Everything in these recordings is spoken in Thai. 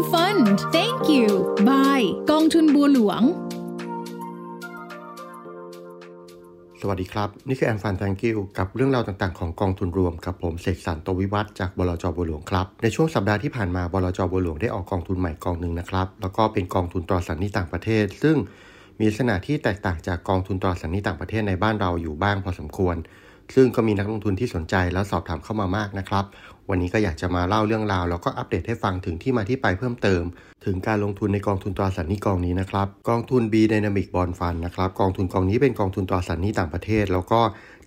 FM Fund Thank you Bye กองทุนบัวหลวง สวัสดีครับ นี่คือแอมฟันแทงกิวกับเรื่องราวต่างๆของกองทุนรวมกับผมเสกสรรโตวิวัฒจากบลจบัวหลวงครับ ในช่วงสัปดาห์ที่ผ่านมาบลจบัวหลวงได้ออกกองทุนใหม่กองหนึ่งนะครับ แล้วก็เป็นกองทุนตราสารหนี้ต่างประเทศ ซึ่งมีลักษณะที่แตกต่างจากกองทุนตราสารหนี้ต่างประเทศในบ้านเราอยู่บ้างพอสมควร ซึ่งก็มีนักลงทุนที่สนใจแล้วสอบถามเข้ามามากนะครับ วันนี้ก็อยากจะมาเล่าเรื่องราว แล้วก็อัปเดตให้ฟังถึงที่มาที่ไปเพิ่มเติม ถึงการลงทุนในกองทุนตราสารหนี้กองนี้นะครับ กองทุน B Dynamic Bond Fund นะครับ กองทุนกองนี้เป็นกองทุนตราสารหนี้ต่างประเทศ แล้วก็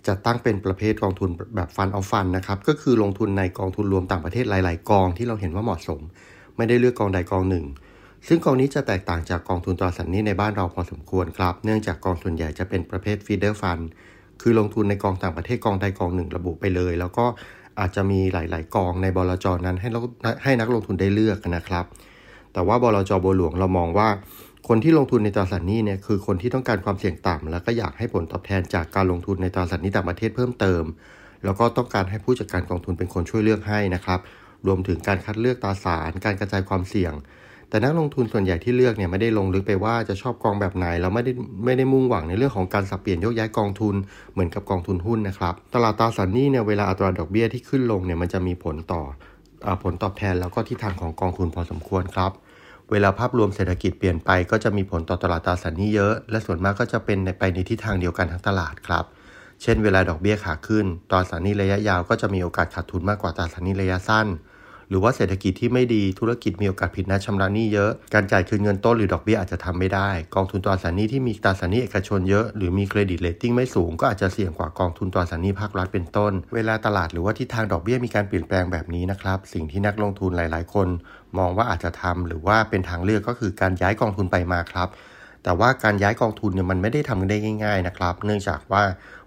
จะตั้งเป็นประเภทกองทุนแบบฟันเอาฟันนะครับ ก็คือลงทุนในกองทุนรวมต่างประเทศหลาย ๆ กองที่เราเห็นว่าเหมาะสม ไม่ได้เลือกกองใดกองหนึ่งซึ่งกองนี้จะแตกต่างจากกองทุนตราสารหนี้ในบ้านเราพอสมควรครับ เนื่องจากกองส่วนใหญ่จะเป็นประเภท feeder fund คือลงทุนในกองต่างประเทศกองใดกองหนึ่งระบุไปเลย แล้วก็อาจจะมีหลาย ๆ กองในบลจนั้นให้ให้นักลงทุนได้เลือกนะครับ แต่ว่าบลจบัวหลวงเรามองว่า คนที่ลงทุนในตราสารหนี้เนี่ยคือคนที่ต้องการความเสี่ยงต่ำแล้วก็อยากให้ผลตอบแทนจากการลงทุนในตราสารหนี้ต่างประเทศเพิ่มเติม แล้วก็ต้องการให้ผู้จัดการกองทุนเป็นคนช่วยเลือกให้นะครับ รวมถึงการคัดเลือกตราสาร การกระจายความเสี่ยง แต่นักลงทุนส่วนใหญ่ที่เลือกเนี่ยไม่ได้ลงลึกไปว่าจะชอบกองแบบไหนแล้วไม่ได้ไม่ได้มุ่งหวังในเรื่องของการสับเปลี่ยนโยกย้ายกองทุนเหมือนกับกองทุนหุ้นนะครับตลาดตราสารหนี้เนี่ยเวลาอัตราดอกเบี้ยที่ขึ้นลงเนี่ยมันจะมีผลต่อผลตอบแทนแล้วก็ทิศทางของกองทุนพอสมควรครับเวลาภาพรวมเศรษฐกิจเปลี่ยนไปก็จะมีผลต่อตลาดตราสารหนี้เยอะ และส่วนมากก็จะเป็นไปในทิศทางเดียวกันทั้งตลาดครับ เช่น เวลาดอกเบี้ยขาขึ้นตราสารหนี้ระยะยาวก็จะมีโอกาสขาดทุนมากกว่าตราสารหนี้ระยะสั้น หรือว่าเศรษฐกิจที่ไม่ดีธุรกิจมีโอกาสผิดนัดชำระหนี้เยอะ การจ่ายคืนเงินต้นหรือดอกเบี้ยอาจจะทำไม่ได้ กองทุนตราสารหนี้ที่มีตราสารหนี้เอกชนเยอะหรือมี credit rating ไม่สูงก็อาจจะเสี่ยงกว่ากองทุนตราสารหนี้ภาครัฐเป็นต้น เวลาตลาดหรือว่าทิศทางดอกเบี้ยมีการเปลี่ยนแปลงแบบนี้นะครับสิ่งที่นักลงทุนหลาย ๆ คน มองว่าอาจจะทำหรือว่าเป็นทางเลือกก็คือการย้ายกองทุนไปมาครับแต่ว่าการย้ายกองทุนเนี่ยมันไม่ได้ทำได้ง่าย ๆ นะครับ เนื่องจากว่า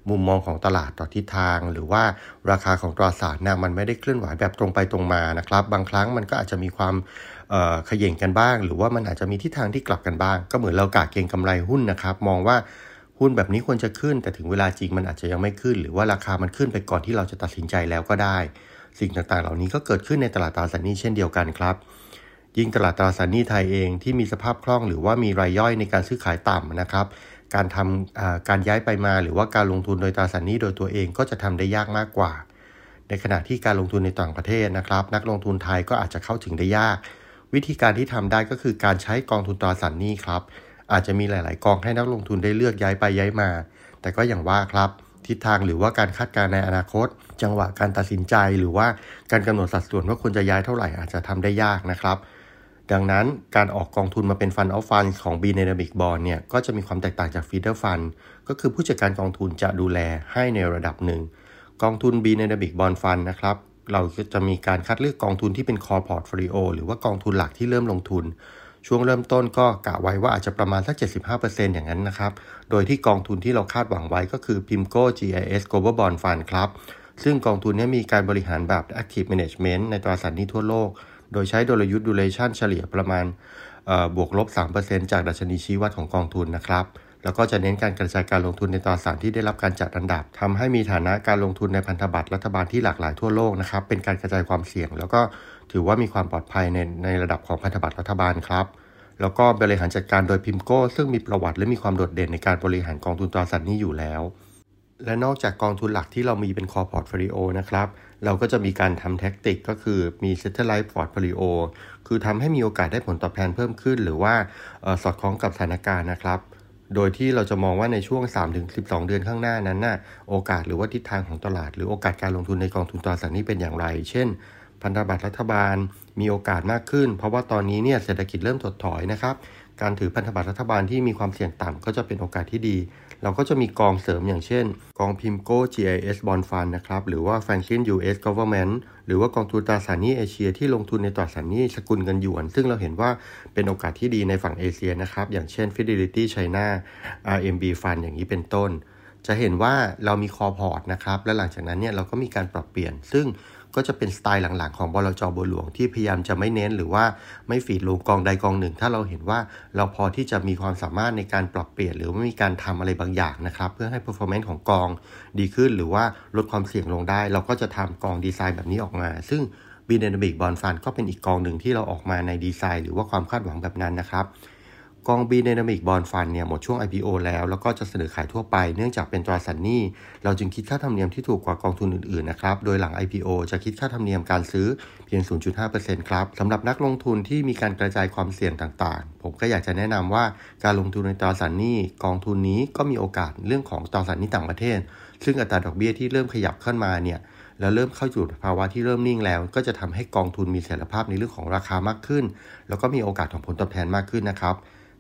มุมมองของตลาดต่อทิศทาง หรือว่าราคาของตราสารนะมันไม่ได้เคลื่อนไหวแบบตรงไปตรงมานะครับ บางครั้งมันก็อาจจะมีความเขย่งกันบ้าง หรือว่ามันอาจจะมีทิศทางที่กลับกันบ้าง ก็เหมือนเรากะเก็งกำไรหุ้นนะครับ มองว่าหุ้นแบบนี้ควรจะขึ้น แต่ถึงเวลาจริงมันอาจจะยังไม่ขึ้น หรือว่าราคามันขึ้นไปก่อนที่เราจะตัดสินใจแล้วก็ได้ สิ่งต่างๆ เหล่านี้ก็เกิดขึ้นในตลาดตราสารนี้เช่นเดียวกันครับยิ่งตลาดตราสารหนี้ไทยเองที่มีสภาพคล่องหรือว่ามีรายย่อยในการซื้อขายต่ำนะครับ การทำการย้ายไปมาหรือว่าการลงทุนโดยตราสารหนี้โดยตัวเองก็จะทำได้ยากมากกว่า ในขณะที่การลงทุนในต่างประเทศนะครับ นักลงทุนไทยก็อาจจะเข้าถึงได้ยาก วิธีการที่ทำได้ก็คือการใช้กองทุนตราสารหนี้ครับ อาจจะมีหลาย ๆ กองให้นักลงทุนได้เลือกย้ายไปย้ายมา แต่ก็อย่างว่าครับทิศทางหรือว่าการคาดการณ์ในอนาคต จังหวะการตัดสินใจหรือว่าการกำหนดสัดส่วนว่าควรจะย้ายเท่าไหร่อาจจะทำได้ยากนะครับ ดังนั้นการออกกองทุนมาเป็นฟันเอาฟันของ B Dynamic Bond เนี่ยก็จะมีความแตกต่างจาก Feeder Fund ก็คือผู้จัดการกองทุนจะดูแลให้ในระดับหนึ่ง กองทุน B Dynamic Bond Fund นะครับ เราจะมีการคัดเลือกกองทุนที่เป็น Core Portfolio หรือว่ากองทุนหลักที่เริ่มลงทุน ช่วงเริ่มต้นก็กะไว้ว่าอาจจะประมาณสัก 75%อย่างนั้นนะครับ โดยที่กองทุนที่เราคาดหวังไว้ก็คือ PIMCO GIS Global Bond Fund ครับซึ่งกองทุนนี้มีการบริหารแบบ Active Management ในตราสารหนี้ทั่วโลก โดยใช้โดลยุทธ์ Duration เฉลี่ยประมาณบวกลบ 3%จากดัชนีชี้วัดของกองทุนนะครับ แล้วก็จะเน้นการกระจายการลงทุนในตราสารที่ได้รับการจัดอันดับทำให้มีฐานะการลงทุนในพันธบัตรรัฐบาลที่หลากหลายทั่วโลกนะครับ เป็นการกระจายความเสี่ยง แล้วก็ถือว่ามีความปลอดภัยในในระดับของพันธบัตรรัฐบาลครับแล้วก็บริหารจัดการโดย PIMCO ซึ่งมีประวัติและมีความโดดเด่นในการบริหารกองทุนตราสารหนี้อยู่แล้ว และนอกจากกองทุนหลักที่เรามีเป็น core portfolio นะครับ เราก็จะมีการทำ tactic ก็คือมีเซ t ไลท์พอร์ตโฟลิโอคือทำให้มีโอกาสได้ผลตอบแทนเพิ่มขึ้น หรือว่าสอดคล้องกับสถานการณ์นะครับ โดยที่เราจะมองว่าในช่วง 3-12 เดือนข้างหน้านั้นน่ะโอกาสหรือว่าทิศทางของตลาด หรือโอกาสการลงทุนในกองทุนตราสารหนี้เป็นอย่างไร เช่น พันธบัตรรัฐบาลมีโอกาสมากขึ้น เพราะว่าตอนนี้เนี่ยเศรษฐกิจเริ่มถดถอยนะครับ การถือพันธบัตรรัฐบาลที่มีความเสี่ยงต่ำก็จะเป็นโอกาสที่ดี เราก็จะมีกองเสริมอย่างเช่น กองพิมโก้ GIS Bond Fund นะครับ หรือว่า Franklin US Government หรือว่ากองทุนตราสารหนี้เอเชียที่ลงทุนในตราสารหนี้สกุลเงินหยวน ซึ่งเราเห็นว่าเป็นโอกาสที่ดีในฝั่งเอเชียนะครับ อย่างเช่น Fidelity China RMB Fund อย่างนี้เป็นต้น จะเห็นว่าเรามีคอพอร์ตนะครับ และหลังจากนั้นเนี่ยเราก็มีการปรับเปลี่ยน ซึ่ง ก็จะเป็นสไตล์หลังๆของบลจบัวหลวงที่พยายามจะไม่เน้นหรือว่าไม่ฝีดลงกองใดกองหนึ่ง ถ้าเราเห็นว่าเราพอที่จะมีความสามารถในการปรับเปลี่ยน หรือว่ามีการทำอะไรบางอย่างนะครับ เพื่อให้ performance ของกองดีขึ้น หรือว่าลดความเสี่ยงลงได้ เราก็จะทำกองดีไซน์แบบนี้ออกมา ซึ่ง b d y n a m i c Bond Fund ก็เป็นอีกกองหนึ่งที่เราออกมาในดีไซน์ หรือว่าความคาดหวังแบบนั้นนะครับ กอง B Dynamic Bond Fund เนี่ยหมดช่วง IPO แล้ว แล้วก็จะเสนอขายทั่วไปเนื่องจากเป็นตราสารหนี้ เราจึงคิดค่าธรรมเนียมที่ถูกกว่ากองทุนอื่นๆนะครับ โดยหลัง IPO จะคิดค่าธรรมเนียมการซื้อเพียง 0.5%ครับสำหรับนักลงทุนที่มีการกระจายความเสี่ยงต่างๆ ผมก็อยากจะแนะนำว่าการลงทุนในตราสารหนี้กองทุนนี้ก็มีโอกาสเรื่องของตราสารหนี้ต่างประเทศ ซึ่งอัตราดอกเบี้ยที่เริ่มขยับขึ้นมาเนี่ยแล้วเริ่มเข้าสู่ภาวะที่เริ่มนิ่งแล้ว ก็จะทำให้กองทุนมีเสถียรภาพในเรื่องของราคามากขึ้น แล้วก็มีโอกาสของผลตอบแทนมากขึ้นนะครับ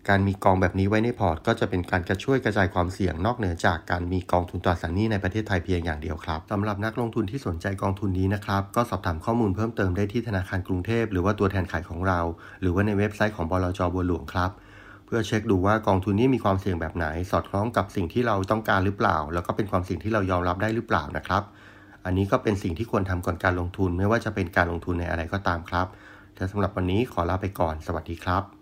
การมีกองแบบนี้ไว้ในพอร์ต ก็จะเป็นการกระช่วยกระจายความเสี่ยงนอกเหนือจากการมีกองทุนตราสารหนี้ในประเทศไทยเพียงอย่างเดียวครับสำหรับนักลงทุนที่สนใจกองทุนนี้นะครับ ก็สอบถามข้อมูลเพิ่มเติมได้ที่ธนาคารกรุงเทพหรือว่าตัวแทนขายของเรา หรือว่าในเว็บไซต์ของบลจบัวหลวงครับเพื่อเช็คดูว่ากองทุนนี้มีความเสี่ยงแบบไหน สอดคล้องกับสิ่งที่เราต้องการหรือเปล่า แล้วก็เป็นความเสี่ยงที่เรายอมรับได้หรือเปล่านะครับ อันนี้ก็เป็นสิ่งที่ควรทำก่อนการลงทุน ไม่ว่าจะเป็นการลงทุนในอะไรก็ตามครับแต่สำหรับวันนี้ขอลาไปก่อน สวัสดีครับ